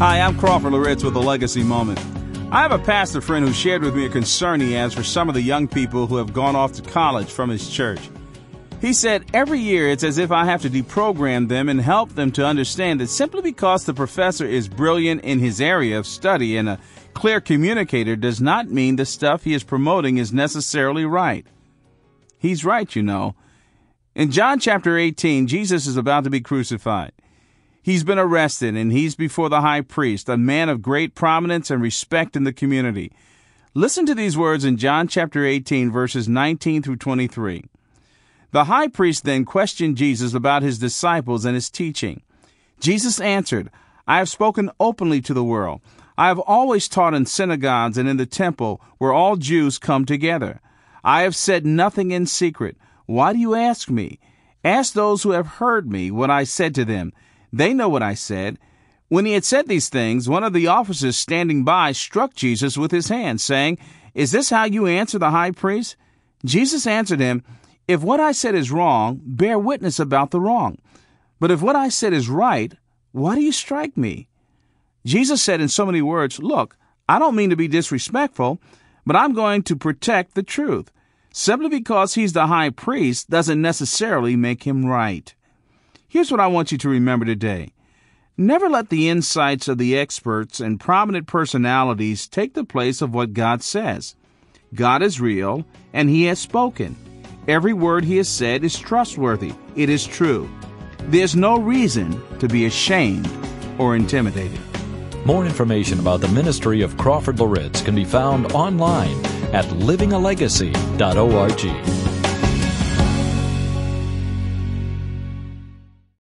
Hi, I'm Crawford Loritts with a Legacy Moment. I have a pastor friend who shared with me a concern he has for some of the young people who have gone off to college from his church. He said, Every year it's as if I have to deprogram them and help them to understand that simply because the professor is brilliant in his area of study and a clear communicator does not mean the stuff he is promoting is necessarily right. He's right, you know. In John chapter 18, Jesus is about to be crucified. He's been arrested and he's before the high priest, a man of great prominence and respect in the community. Listen to these words in John chapter 18, verses 19 through 23. The high priest then questioned Jesus about his disciples and his teaching. Jesus answered, I have spoken openly to the world. I have always taught in synagogues and in the temple where all Jews come together. I have said nothing in secret. Why do you ask me? Ask those who have heard me what I said to them. They know what I said. When he had said these things, one of the officers standing by struck Jesus with his hand, saying, Is this how you answer the high priest? Jesus answered him, If what I said is wrong, bear witness about the wrong. But if what I said is right, why do you strike me? Jesus said in so many words, Look, I don't mean to be disrespectful, but I'm going to protect the truth. Simply because he's the high priest doesn't necessarily make him right. Here's what I want you to remember today. Never let the insights of the experts and prominent personalities take the place of what God says. God is real, and He has spoken. Every word He has said is trustworthy. It is true. There's no reason to be ashamed or intimidated. More information about the ministry of Crawford Loritts can be found online at livingalegacy.org.